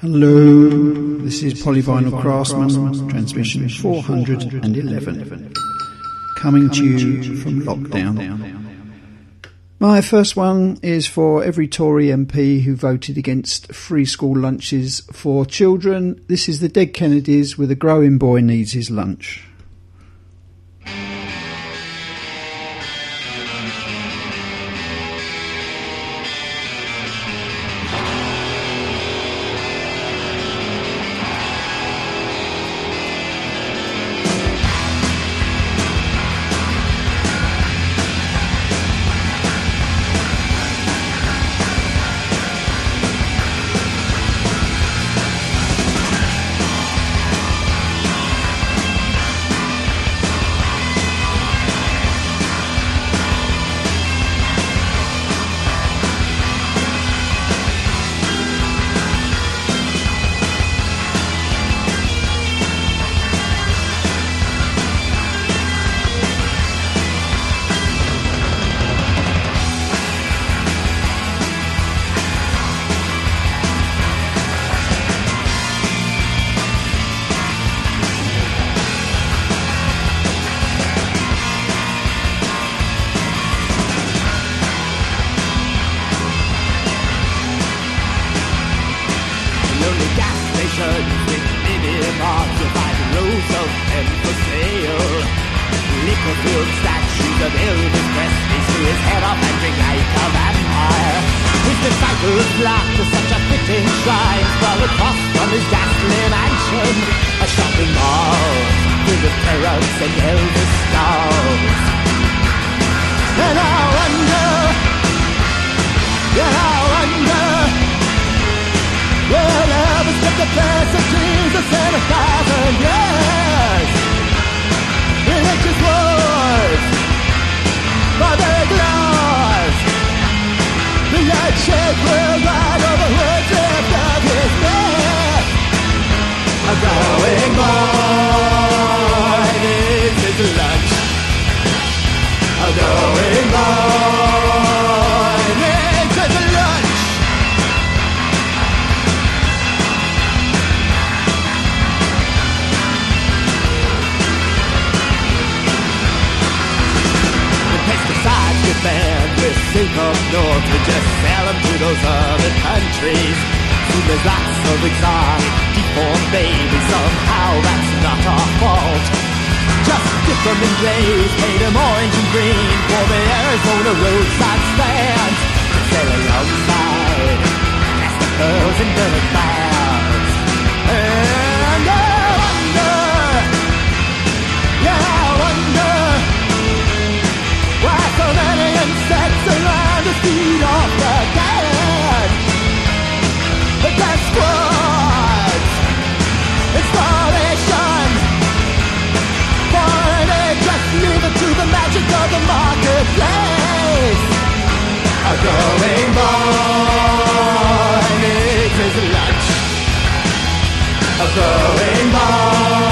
Hello, this is Polyvinyl Craftsman, transmission 411, coming to you from lockdown. My first one is for every Tory MP who voted against free school lunches for children. This is the Dead Kennedys with a growing boy needs his lunch. Banned with sync up north We just sell them to those other countries. Soon there's lots of exotic deformed babies. Somehow that's not our fault. Just dip them in glaze, paint them orange and green For the Arizona roadside stands. To sell alongside Plastic pearls and dirt bags And I wonder Yeah, I wonder why so many the marketplace. A growing boy needs lunch. A growing boy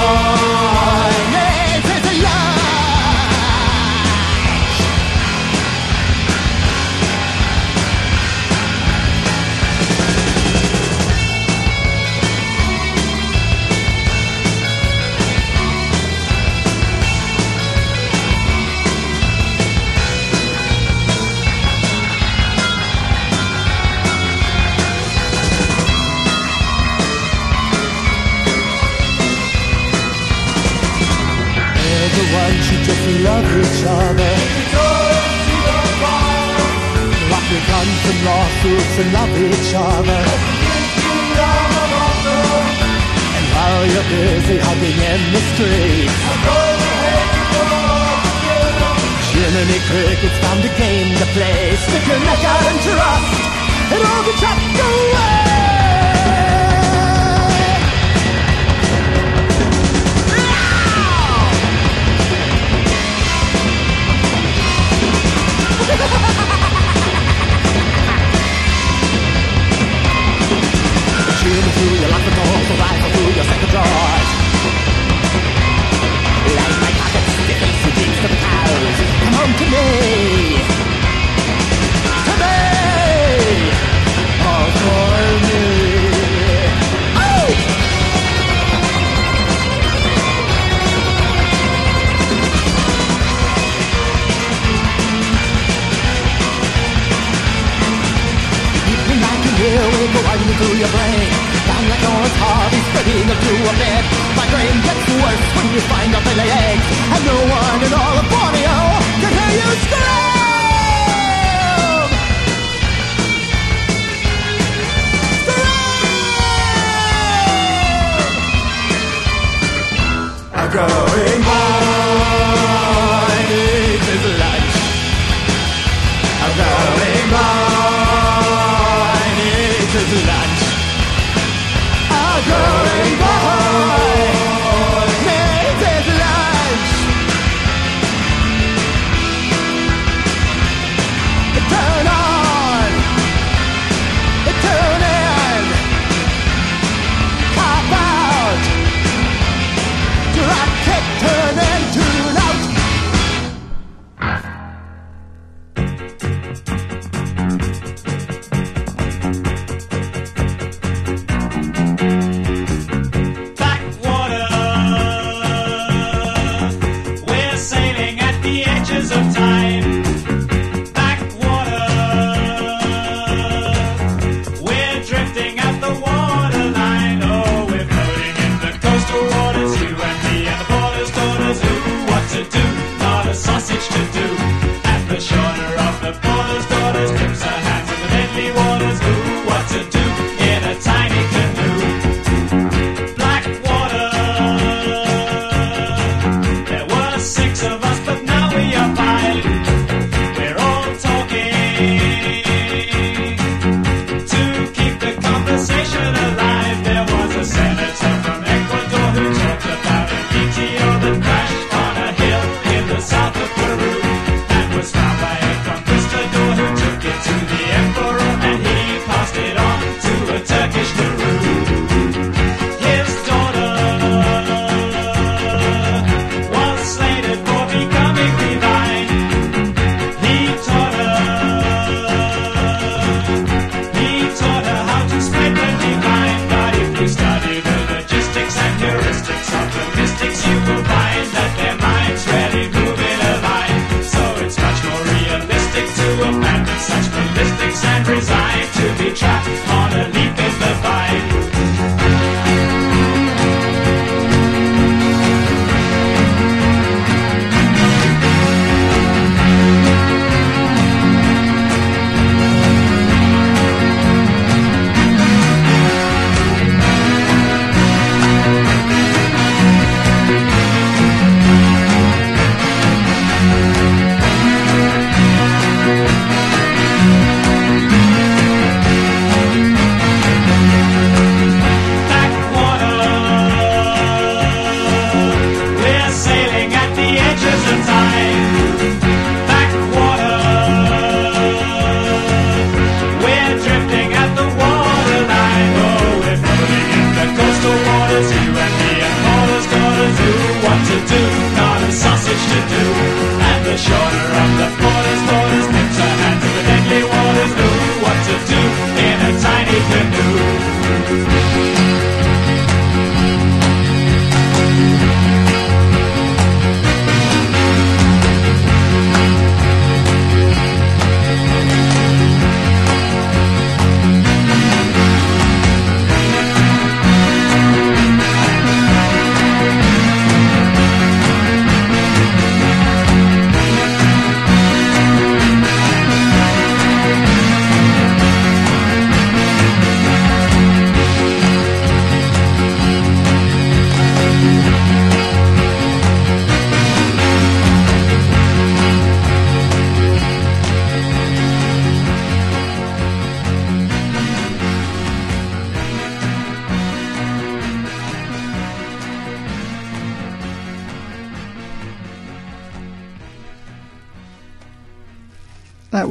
other. Lock your guns and lawsuits and love each other. And while you're busy hugging in the streets, Jiminy Cricket's found a game to play. Stick your neck out and trust, and all the chopped away. Come on to me. Through your brain down like Noah's heart is spreading up to a bit. My brain gets worse when you find a belly aches, and no one in all of Borneo can hear you scream. Scream! I'm growing old. girl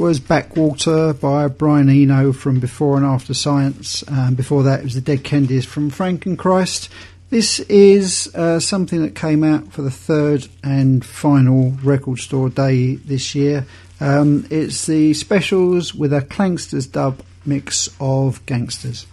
was Backwater by Brian Eno from Before and After Science. Um, before that, it was The Dead Kennedys from Frankenchrist. This is uh, something that came out for the third and final record store day this year. Um, it's the specials with a Clanksters dub mix of gangsters.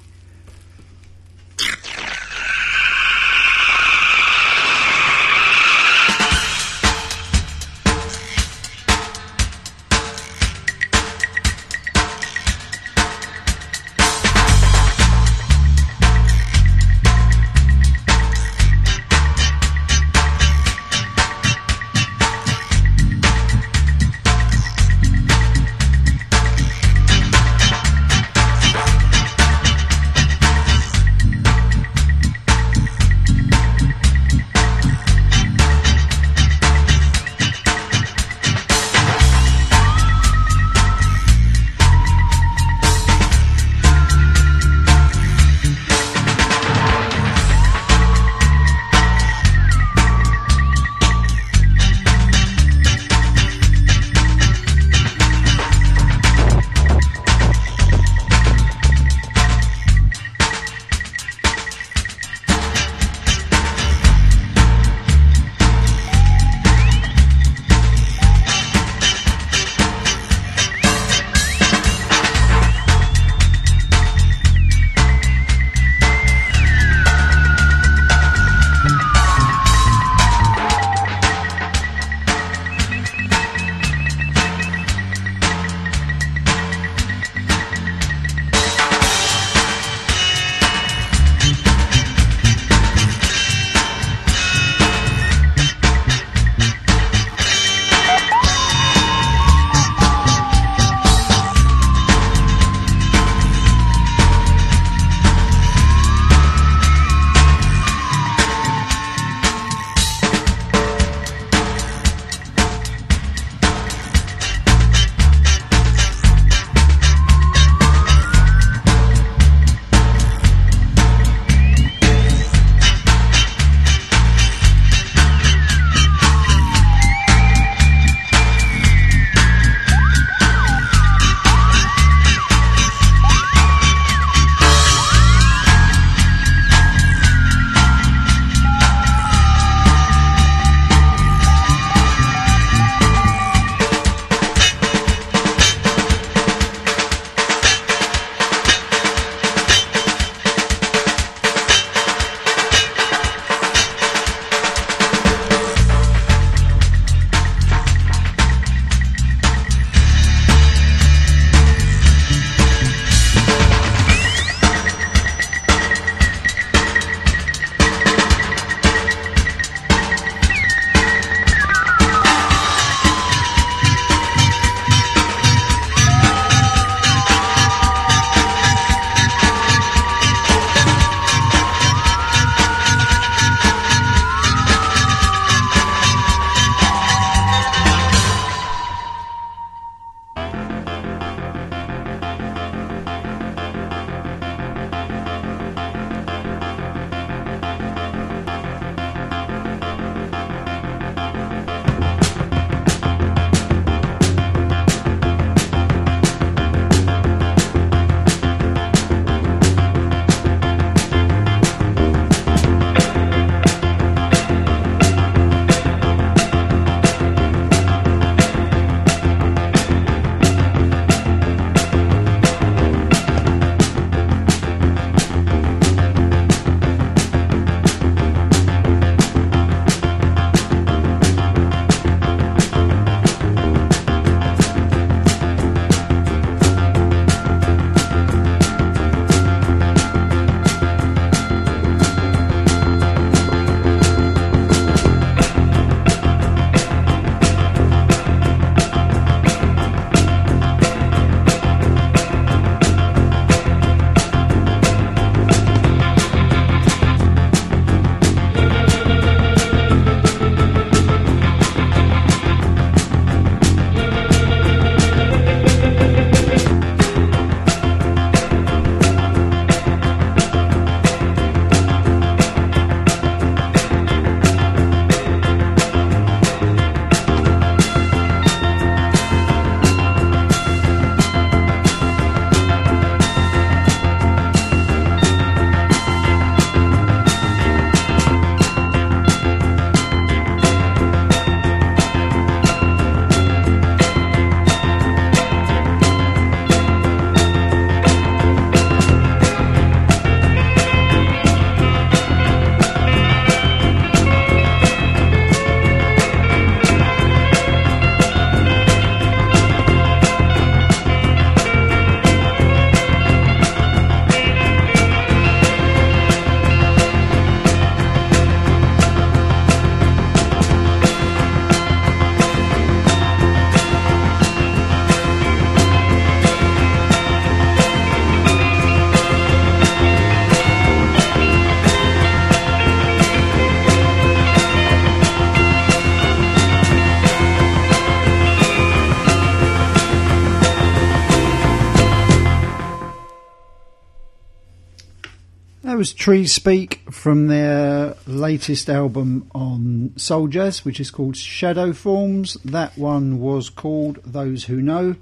Was Trees Speak from their latest album on Soul Jazz, which is called Shadow Forms. That one was called Those Who Know.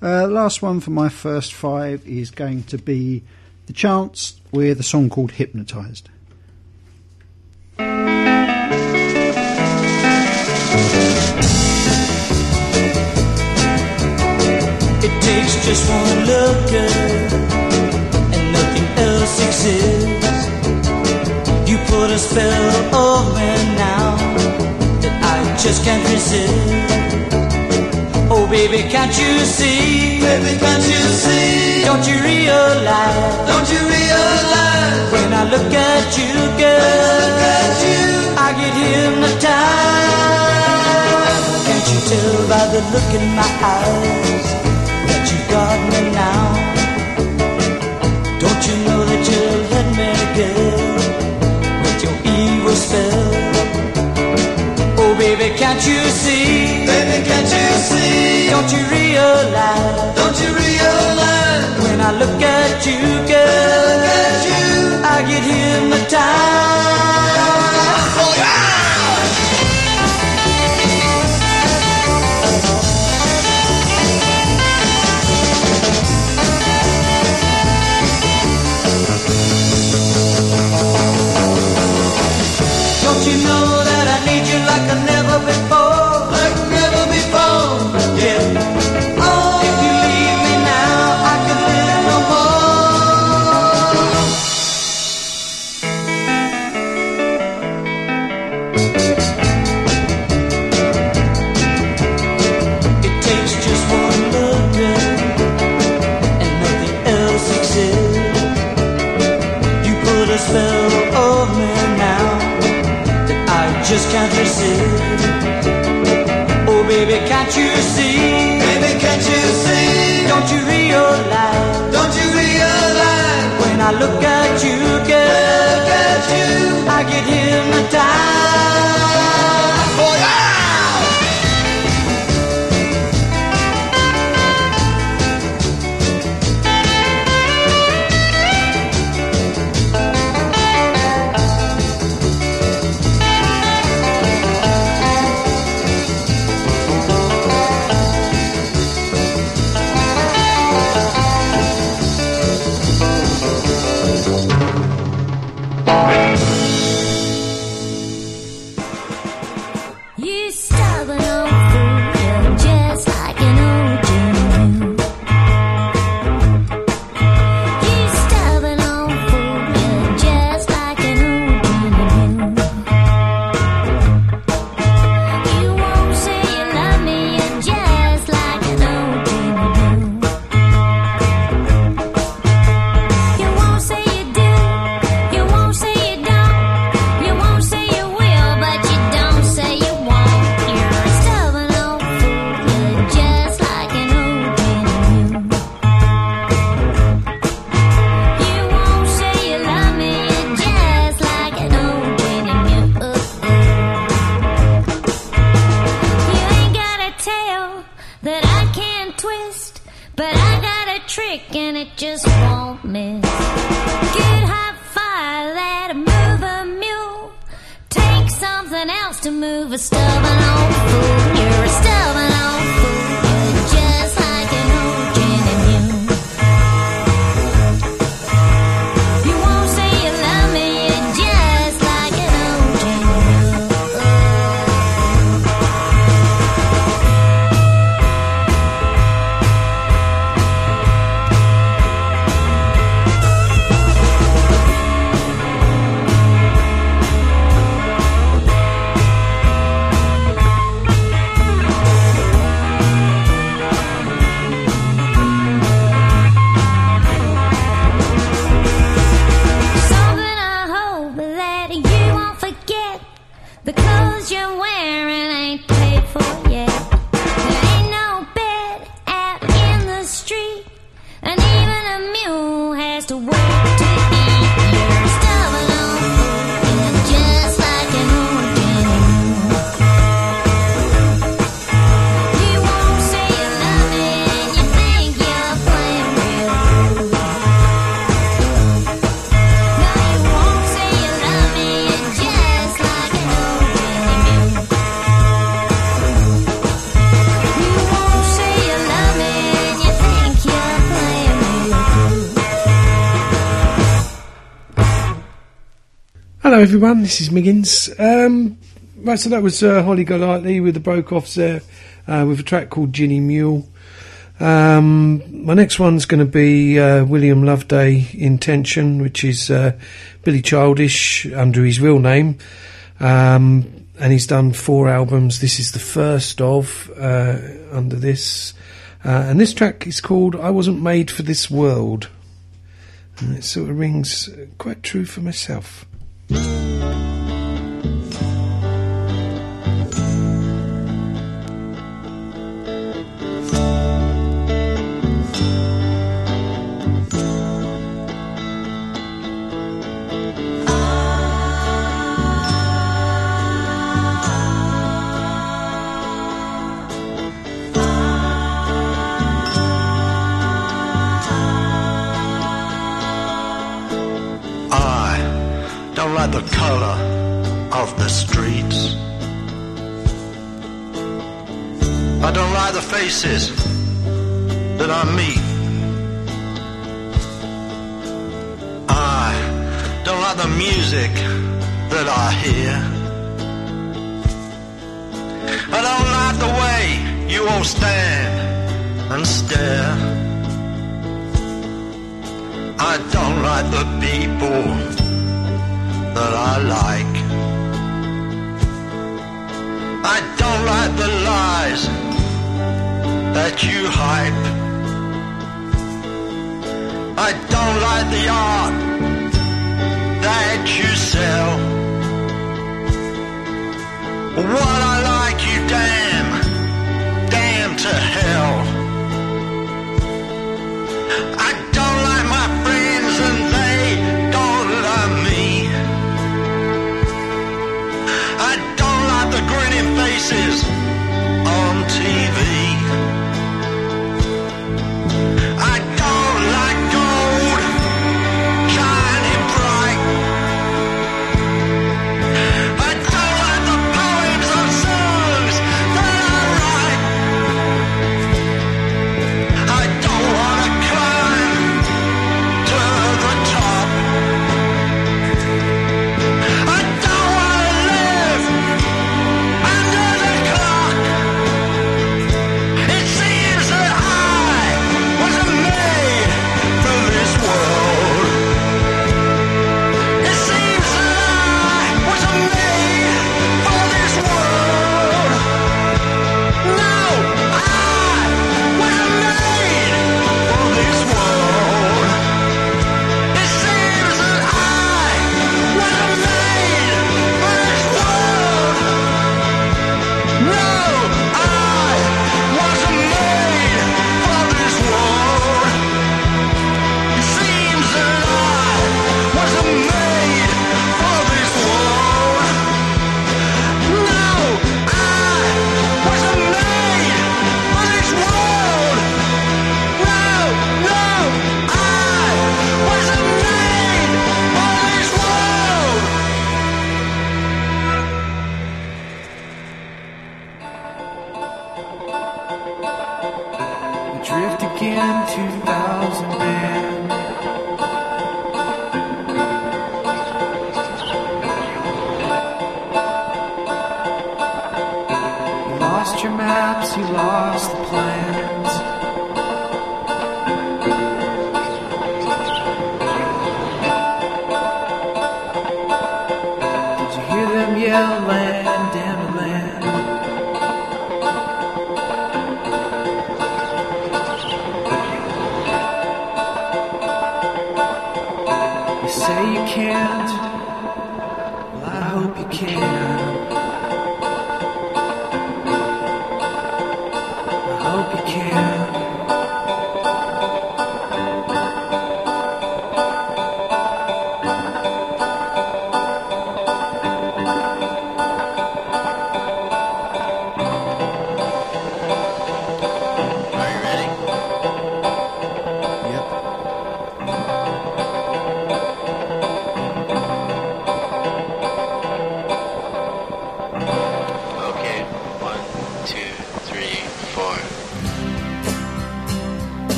Uh, last one for my first five is going to be The Chance with a song called Hypnotized. It takes just one look and nothing else exists. You put a spell over me now that I just can't resist. Oh baby, can't you see? Baby, can't you see? Don't you realize? Don't you realize? When I look at you, girl, look at you, I get hypnotized. Can't you tell by the look in my eyes that you got me now? Don't you know that you let me your spell? Oh baby, can't you see? Baby, can't you see? Don't you realize? Don't you realize? When I look at you, girl, look at you, I get hypnotized. Can't you see? Baby, can't you see? Don't you realize? Don't you realize? When I look at you, girl, look at you, I get hypnotized. Hello, everyone. This is Miggins. Um, right, so that was uh, Holly Golightly with the Brokeoffs there, uh, with a track called Ginny Mule. Um, my next one's going to be uh, William Loveday Intention, which is uh, Billy Childish under his real name. Um, and he's done four albums. This is the first of uh, under this. Uh, and this track is called I Wasn't Made for This World. And it sort of rings quite true for myself. I the color of the streets. I don't like the faces that I meet. I don't like the music that I hear. I don't like the way you all stand and stare. I don't like the people that I like. I don't like the lies that you hype. I don't like the art that you sell. What I like, you damn, damn to hell. I faces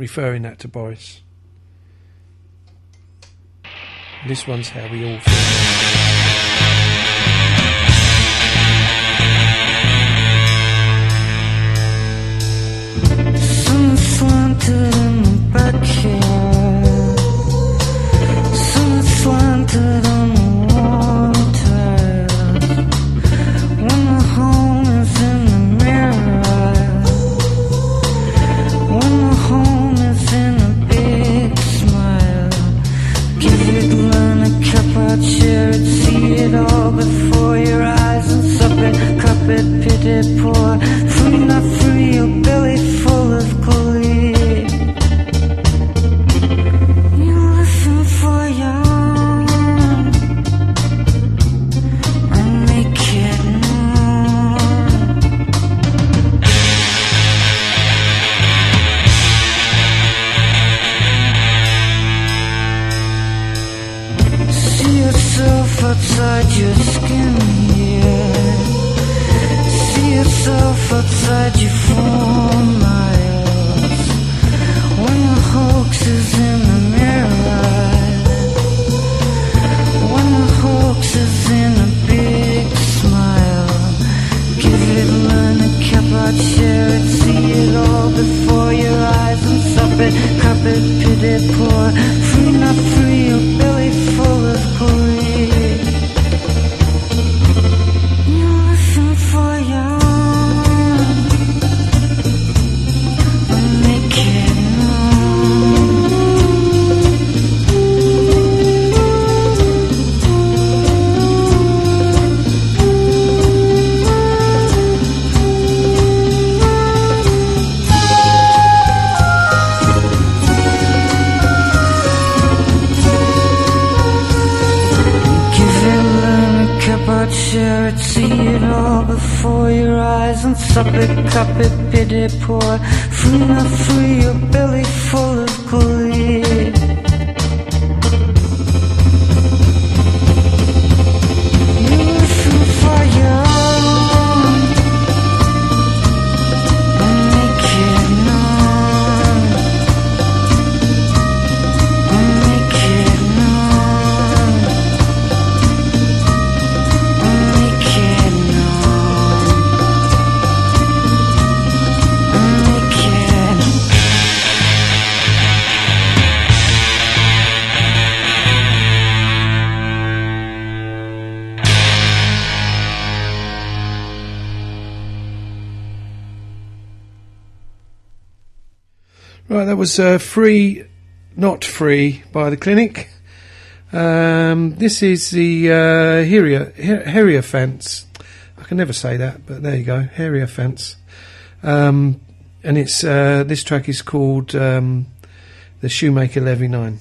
referring that to Boris. This one's how we all feel. pour bit pity poor supper cup of pity poor. Free, free, your belly full of was uh, free, not free by the clinic. Um, this is the uh, Heria, fence. I can never say that, but there you go, Heria fence. Um, and it's uh, this track is called um, the Shoemaker Levy Nine.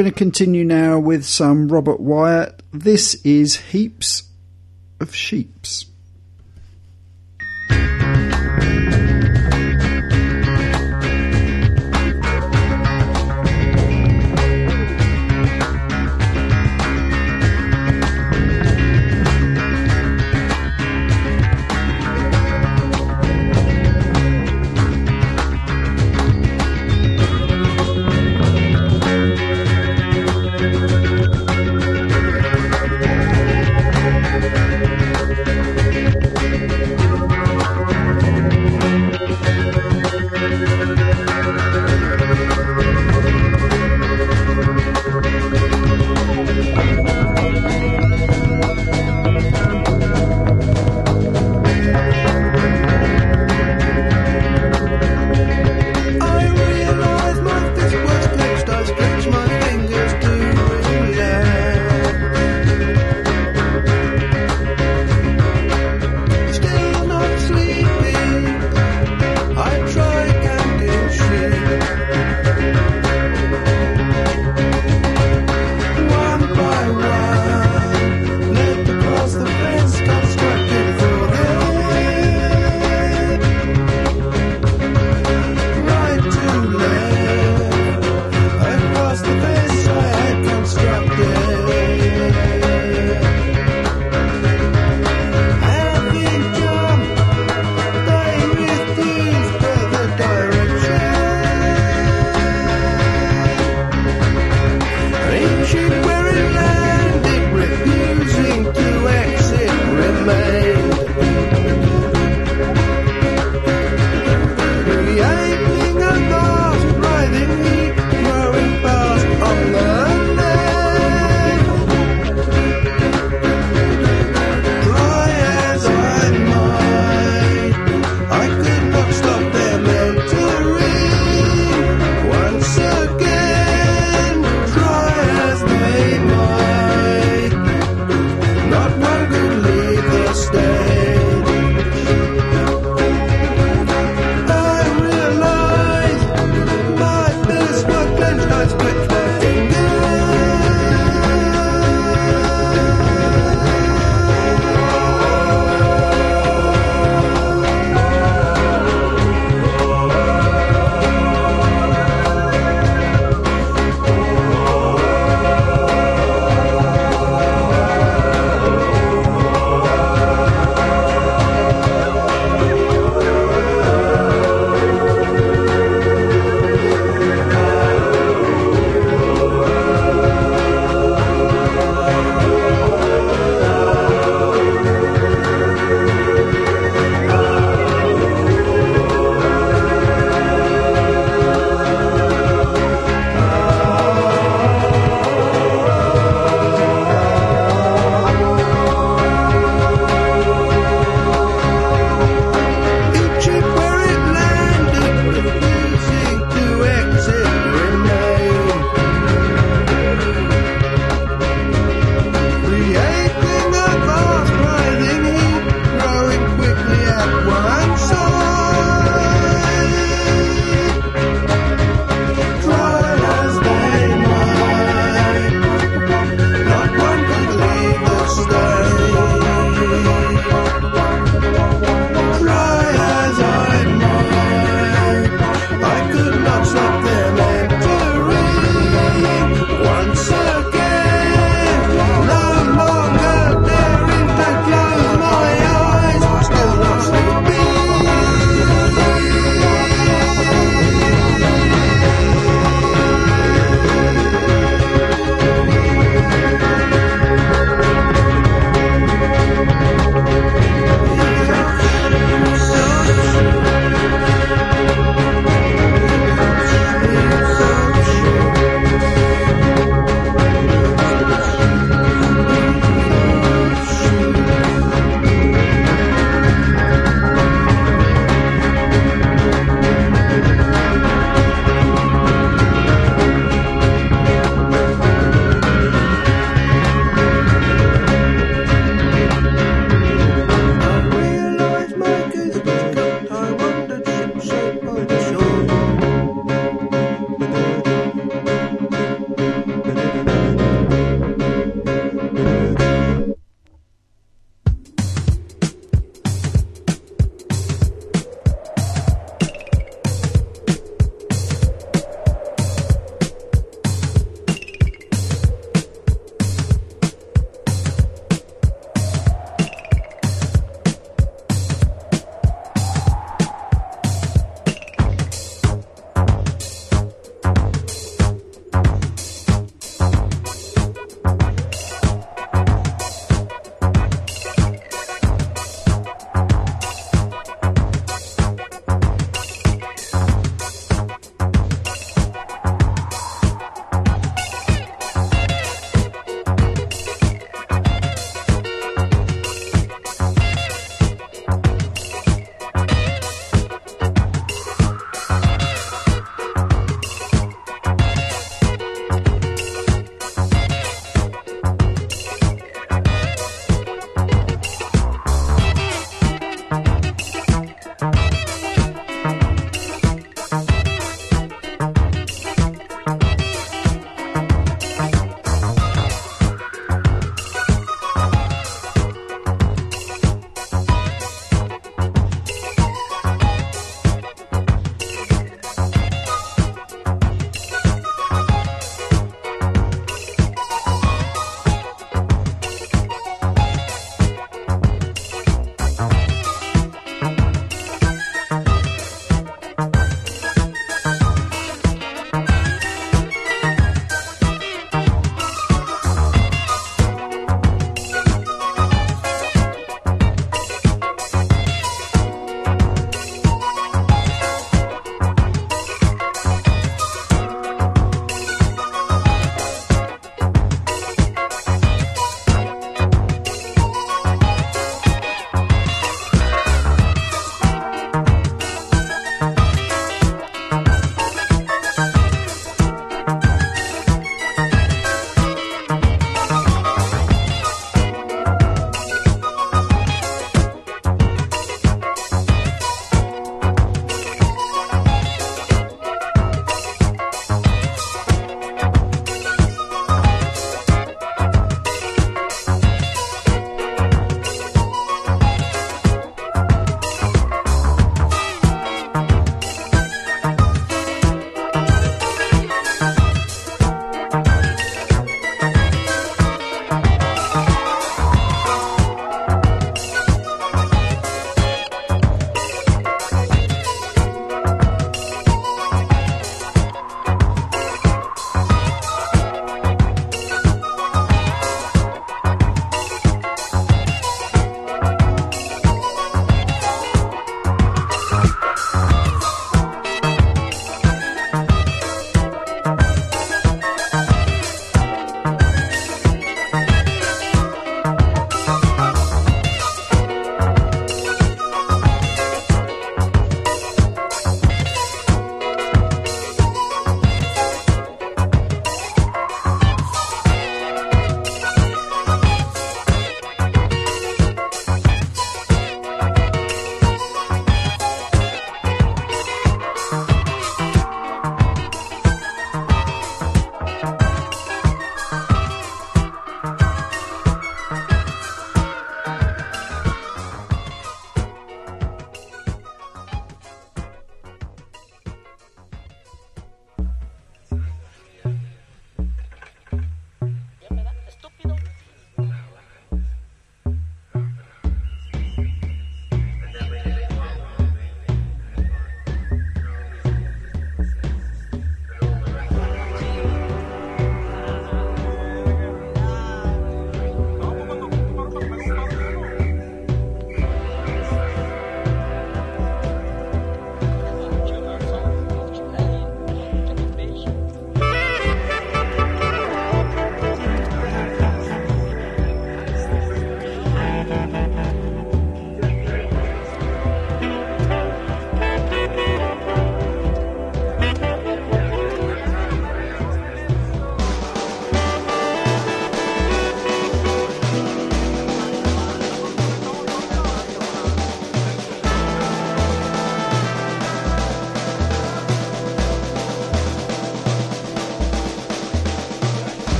Going to continue now with some Robert Wyatt. This is Heaps of Sheeps.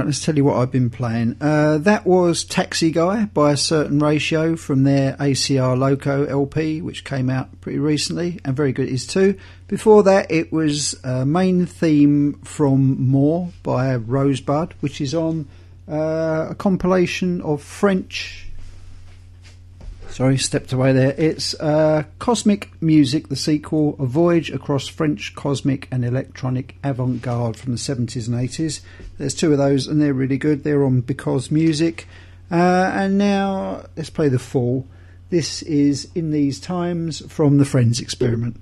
Right, let's tell you what I've been playing. Uh, that was Taxi Guy by A Certain Ratio from their ACR Loco LP, which came out pretty recently, and very good it is too. Before that, it was a main theme from More by Rosebud, which is on uh, a compilation of French. Sorry, stepped away there. It's uh, Cosmic Machine, the sequel, A Voyage Across French Cosmic and Electronic Avant Garde from the 70s and 80s. There's two of those, and they're really good. They're on Because Music. Uh, and now let's play The Fall. This is In These Times from the Frenz Experiment.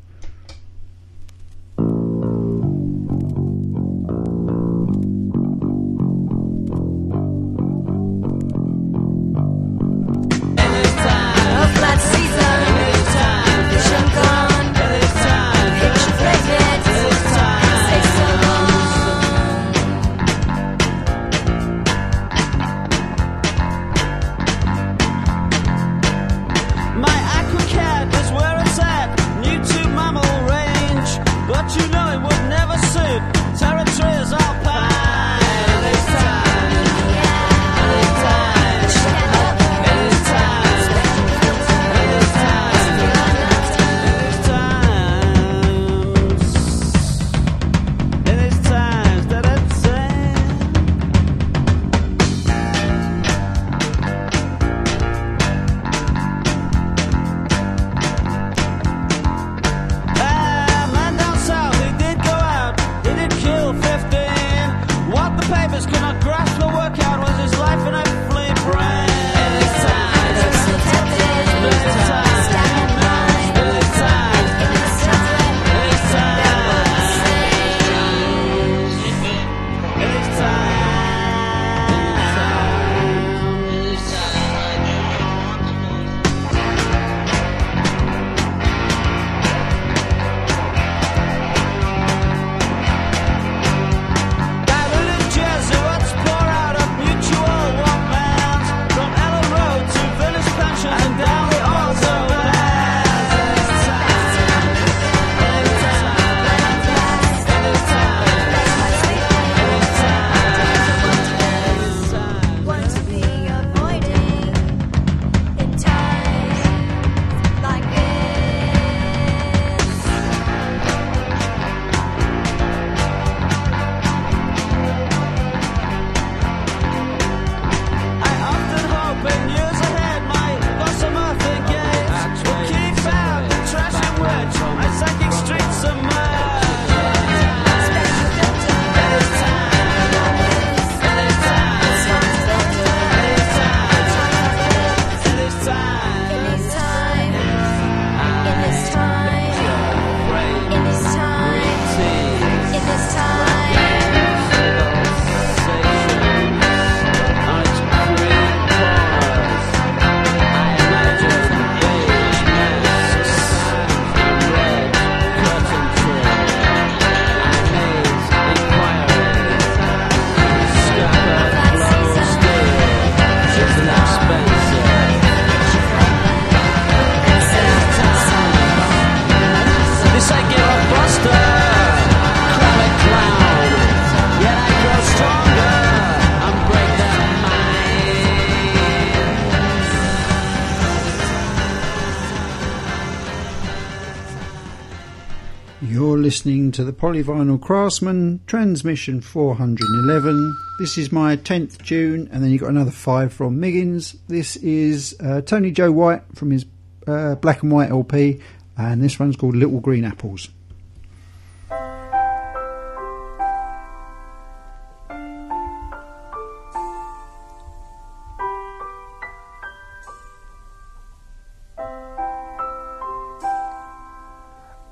Listening to the Polyvinyl Craftsman transmission 411. This is my 10th tune, and then you got another five from Miggins. This is uh, Tony Joe White from his uh, Black and White LP, and this one's called Little Green Apples.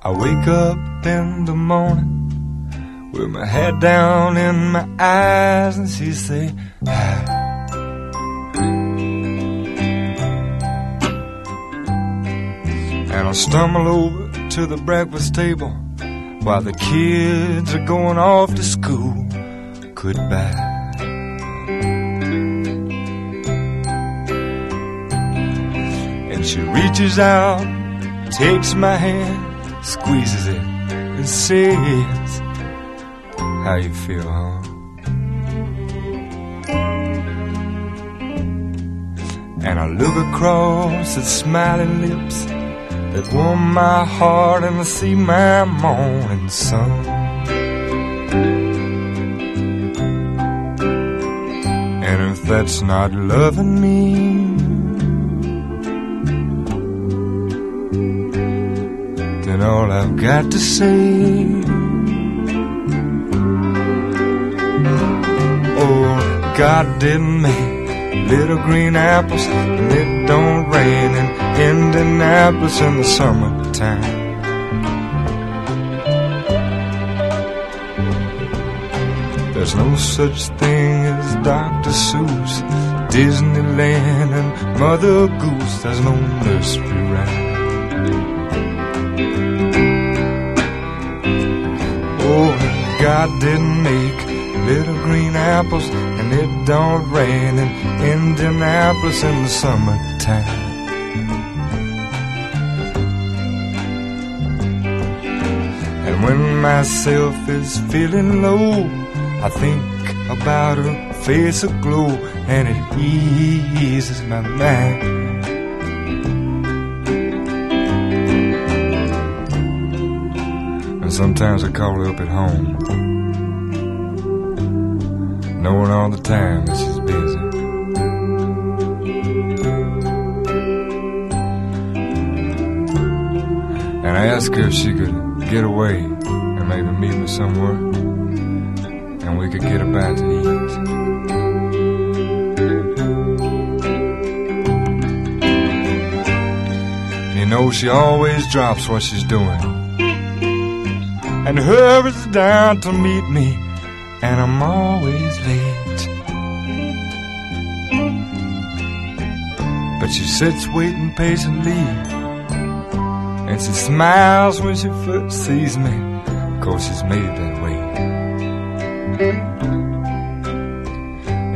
I wake up in the morning with my head down in my eyes and she say, hi. And I stumble over to the breakfast table while the kids are going off to school. Goodbye. And she reaches out, takes my hand, squeezes it, and says, How you feel, huh? And I look across at smiling lips that warm my heart and I see my morning sun. And if that's not loving me, all I've got to say, oh, God didn't make little green apples, and it don't rain in Indianapolis in the summertime. There's no such thing as Dr. Seuss, Disneyland, and Mother Goose. There's no nursery rhyme. God didn't make little green apples, and it don't rain in Indianapolis in the summertime. And when myself is feeling low, I think about her face aglow, and it eases my mind. Sometimes I call her up at home, knowing all the time that she's busy. And I ask her if she could get away and maybe meet me somewhere, and we could get about to eat. You know, she always drops what she's doing and hurries down to meet me, and I'm always late. But she sits waiting patiently, and she smiles when she first sees me, cause she's made that way.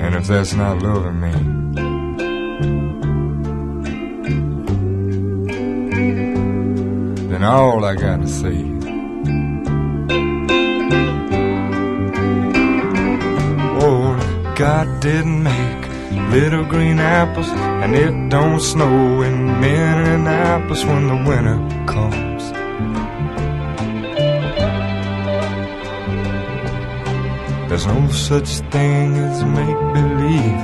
And if that's not loving me, then all I gotta say God didn't make little green apples, and it don't snow in Minneapolis when the winter comes. There's no such thing as make believe,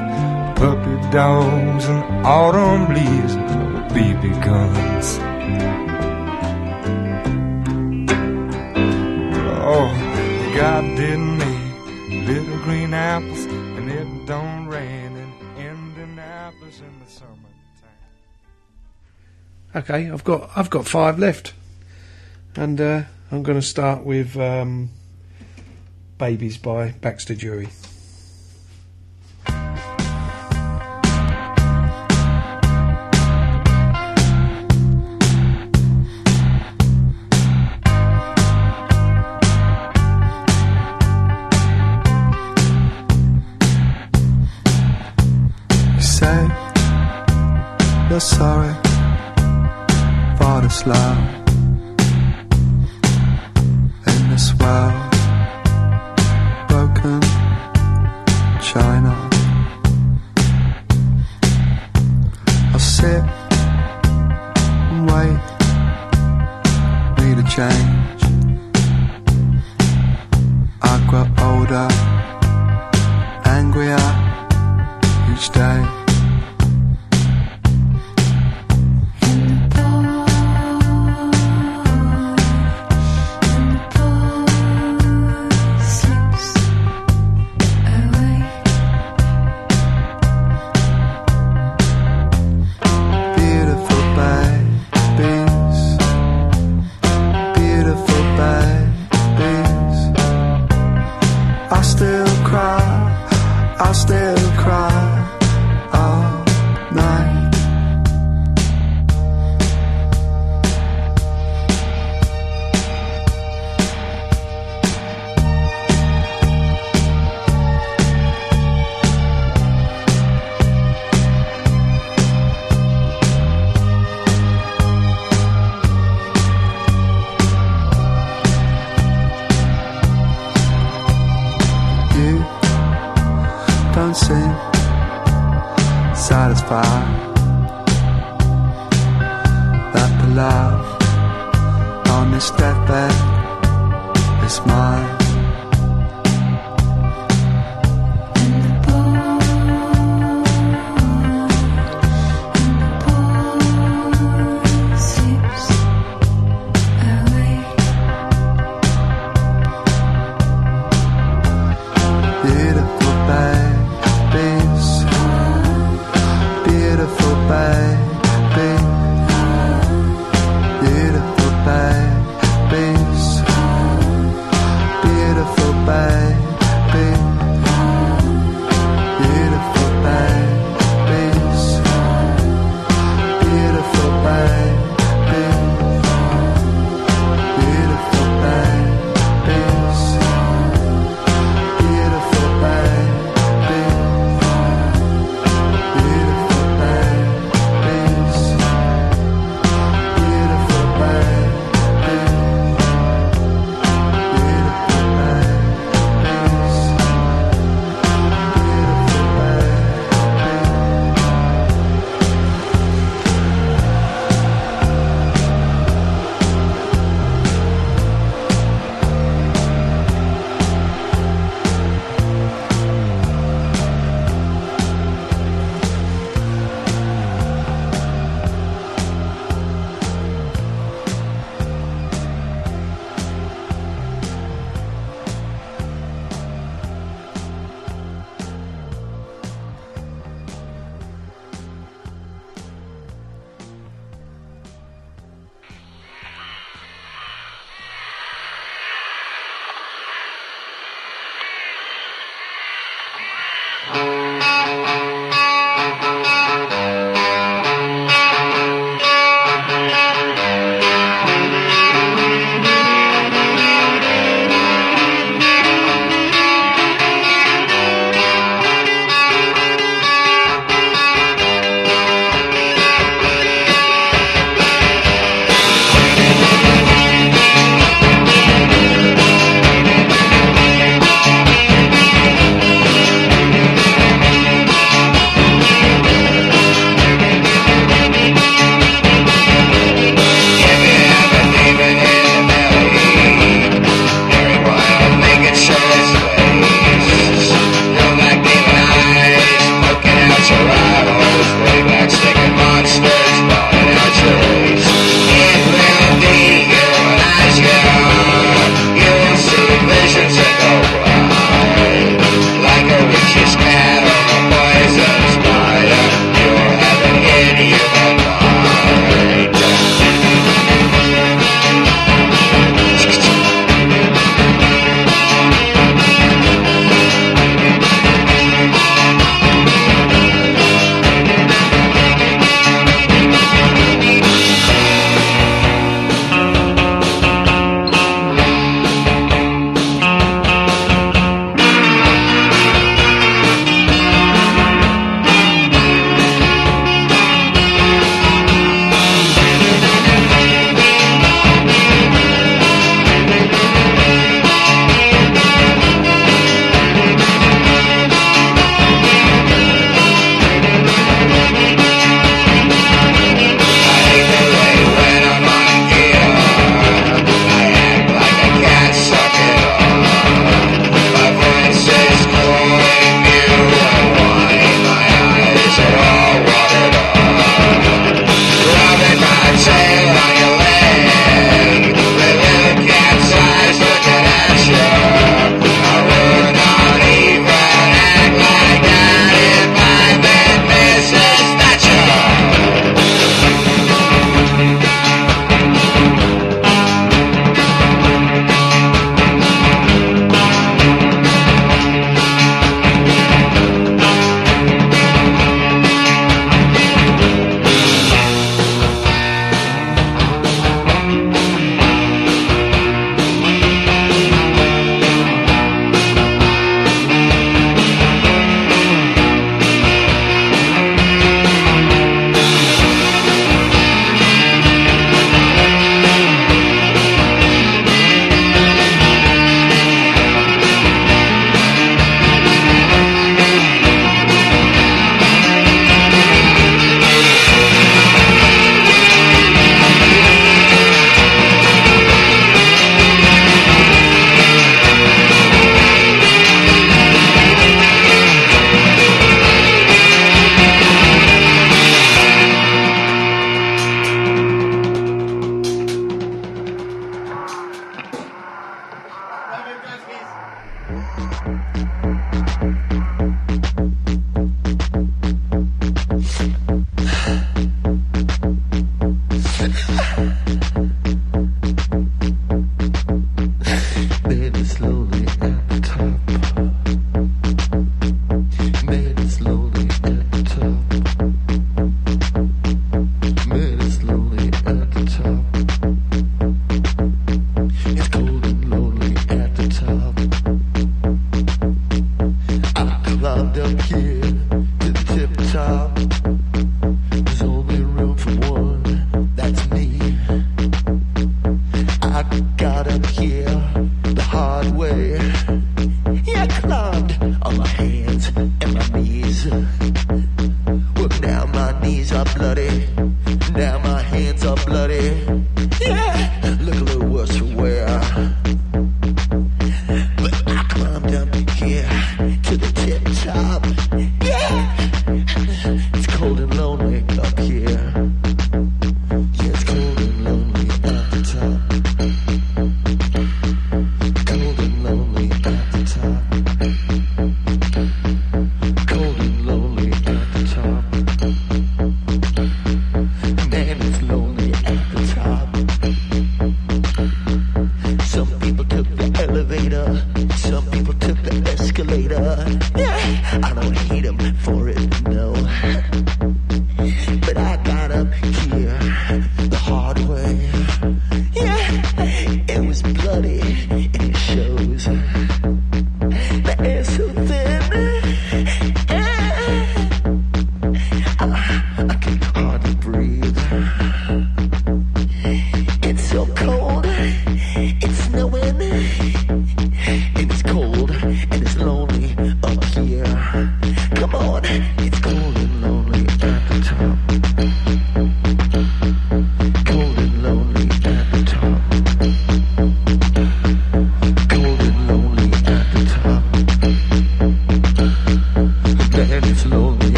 puppy dogs and autumn leaves, BB guns. Okay, I've got I've got five left, and uh, I'm going to start with um, "Babies" by Baxter Dury. Sorry love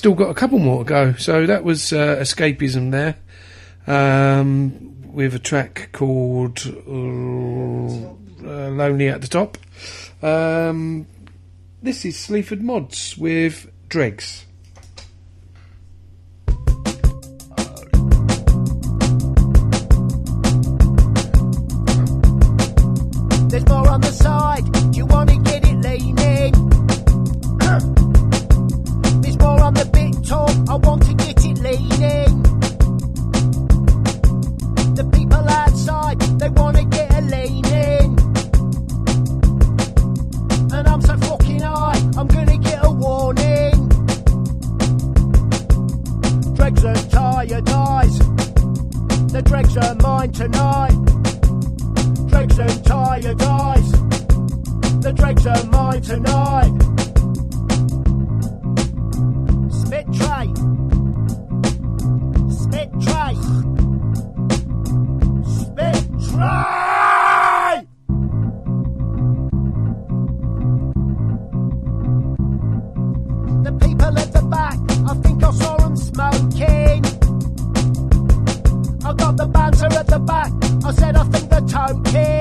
still got a couple more to go. So that was uh, escapism there. Um, have a track called uh, Lonely at the Top. Um, this is Sleaford Mods with Dregs. There's more on the side. I want to get it leaning. The people outside, they want to get a leaning. And I'm so fucking high, I'm gonna get a warning. Dregs and tired eyes, the dregs are mine tonight. Dregs and tired eyes, the dregs are mine tonight. Spit tray. Try, spit, try. The people at the back, I think I saw them smoking. I got the banter at the back, I said I think they're toking.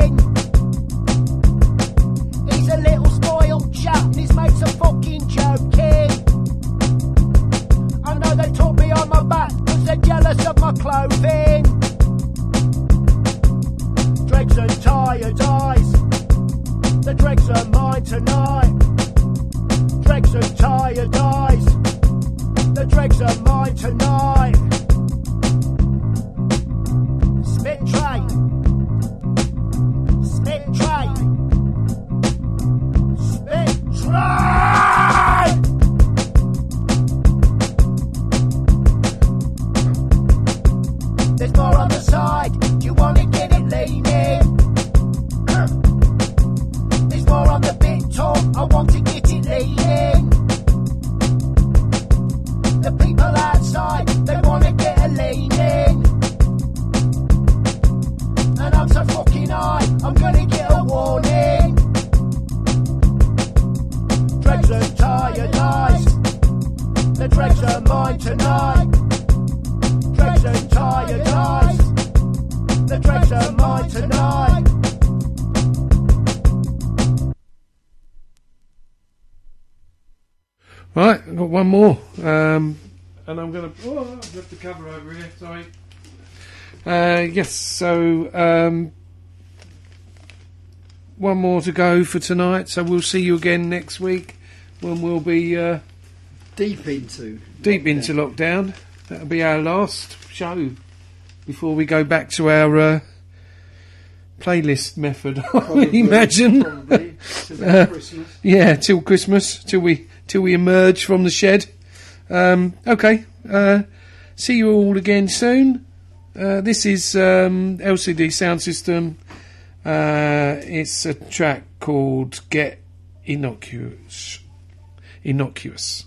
clothing, dregs and tired eyes. The dregs are mine tonight. Dregs and tired eyes. The dregs are mine tonight. The cover over here, sorry. Uh, yes, so. Um, one more to go for tonight, so we'll see you again next week when we'll be uh, Deep into. deep into lockdown. That'll be our last show before we go back to our uh, playlist method. I imagine. Probably. till Uh, Christmas. Yeah, till Christmas, till we till we emerge from the shed. Um, okay, uh, see you all again soon. Uh, this is um, LCD Sound System. Uh, it's a track called "Get Innocuous." Innocuous.